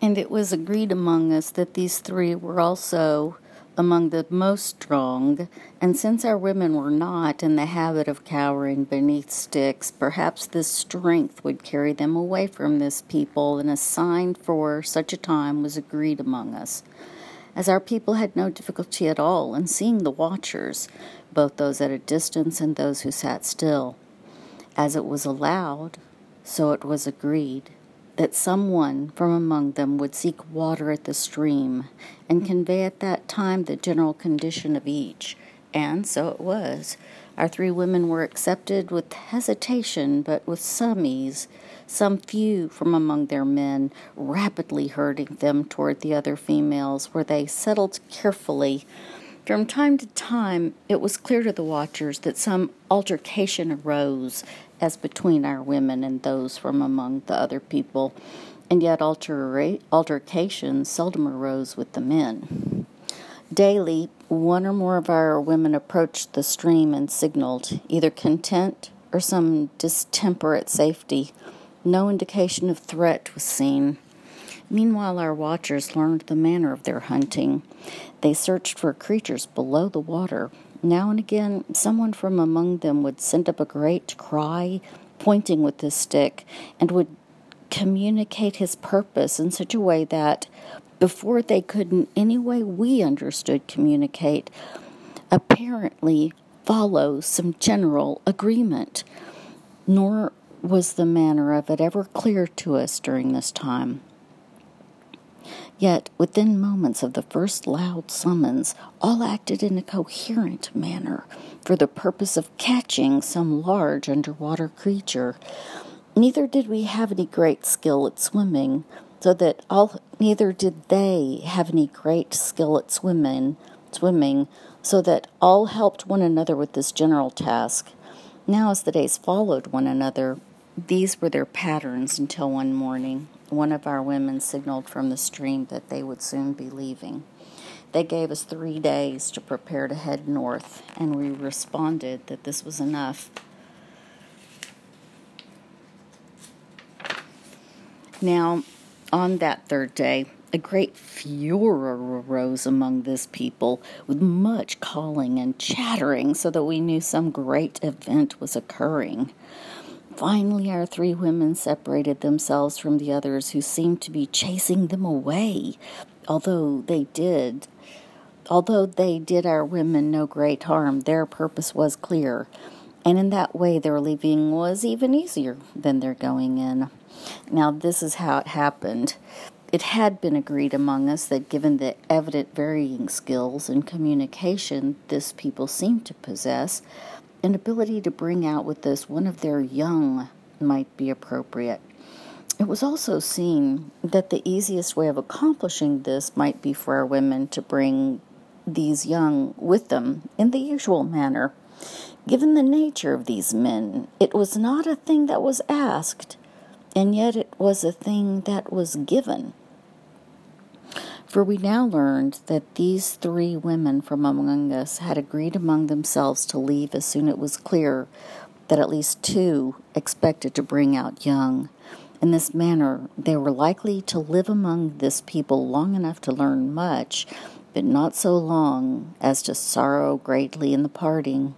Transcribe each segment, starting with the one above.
And it was agreed among us that these three were also among the most strong, and since our women were not in the habit of cowering beneath sticks, perhaps this strength would carry them away from this people, and a sign for such a time was agreed among us. As our people had no difficulty at all in seeing the watchers, both those at a distance and those who sat still, as it was allowed, so it was agreed that someone from among them would seek water at the stream and convey at that time the general condition of each. And so it was. Our three women were accepted with hesitation, but with some ease, some few from among their men rapidly herding them toward the other females, where they settled carefully. From time to time, it was clear to the watchers that some altercation arose, as between our women and those from among the other people, and yet altera- altercations seldom arose with the men. Daily, one or more of our women approached the stream and signaled either content or some distemperate safety. No indication of threat was seen. Meanwhile, our watchers learned the manner of their hunting. They searched for creatures below the water, now and again, someone from among them would send up a great cry, pointing with his stick, and would communicate his purpose in such a way that, before they could in any way we understood communicate, apparently follow some general agreement. Nor was the manner of it ever clear to us during this time. Yet, within moments of the first loud summons, all acted in a coherent manner for the purpose of catching some large underwater creature. Neither did we have any great skill at swimming, so that all neither did they have any great skill at swimming swimming, so that all helped one another with this general task. Now as the days followed one another, these were their patterns until one morning one of our women signaled from the stream that they would soon be leaving. They gave us three days to prepare to head north, and we responded that this was enough. Now, on that third day, a great furor arose among this people, with much calling and chattering, so that we knew some great event was occurring. Finally, our three women separated themselves from the others who seemed to be chasing them away, although they did. Although they did our women no great harm, their purpose was clear, and in that way their leaving was even easier than their going in. Now, this is how it happened. It had been agreed among us that given the evident varying skills in communication this people seemed to possess, an ability to bring out with this one of their young might be appropriate. It was also seen that the easiest way of accomplishing this might be for our women to bring these young with them in the usual manner. Given the nature of these men, it was not a thing that was asked, and yet it was a thing that was given. For we now learned that these three women from among us had agreed among themselves to leave as soon as it was clear that at least two expected to bring out young. In this manner, they were likely to live among this people long enough to learn much, but not so long as to sorrow greatly in the parting.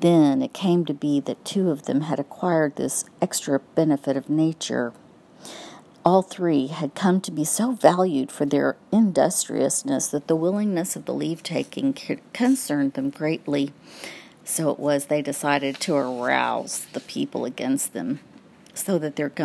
Then it came to be that two of them had acquired this extra benefit of nature all three had come to be so valued for their industriousness that the willingness of the leave taking concerned them greatly. So it was they decided to arouse the people against them so that their going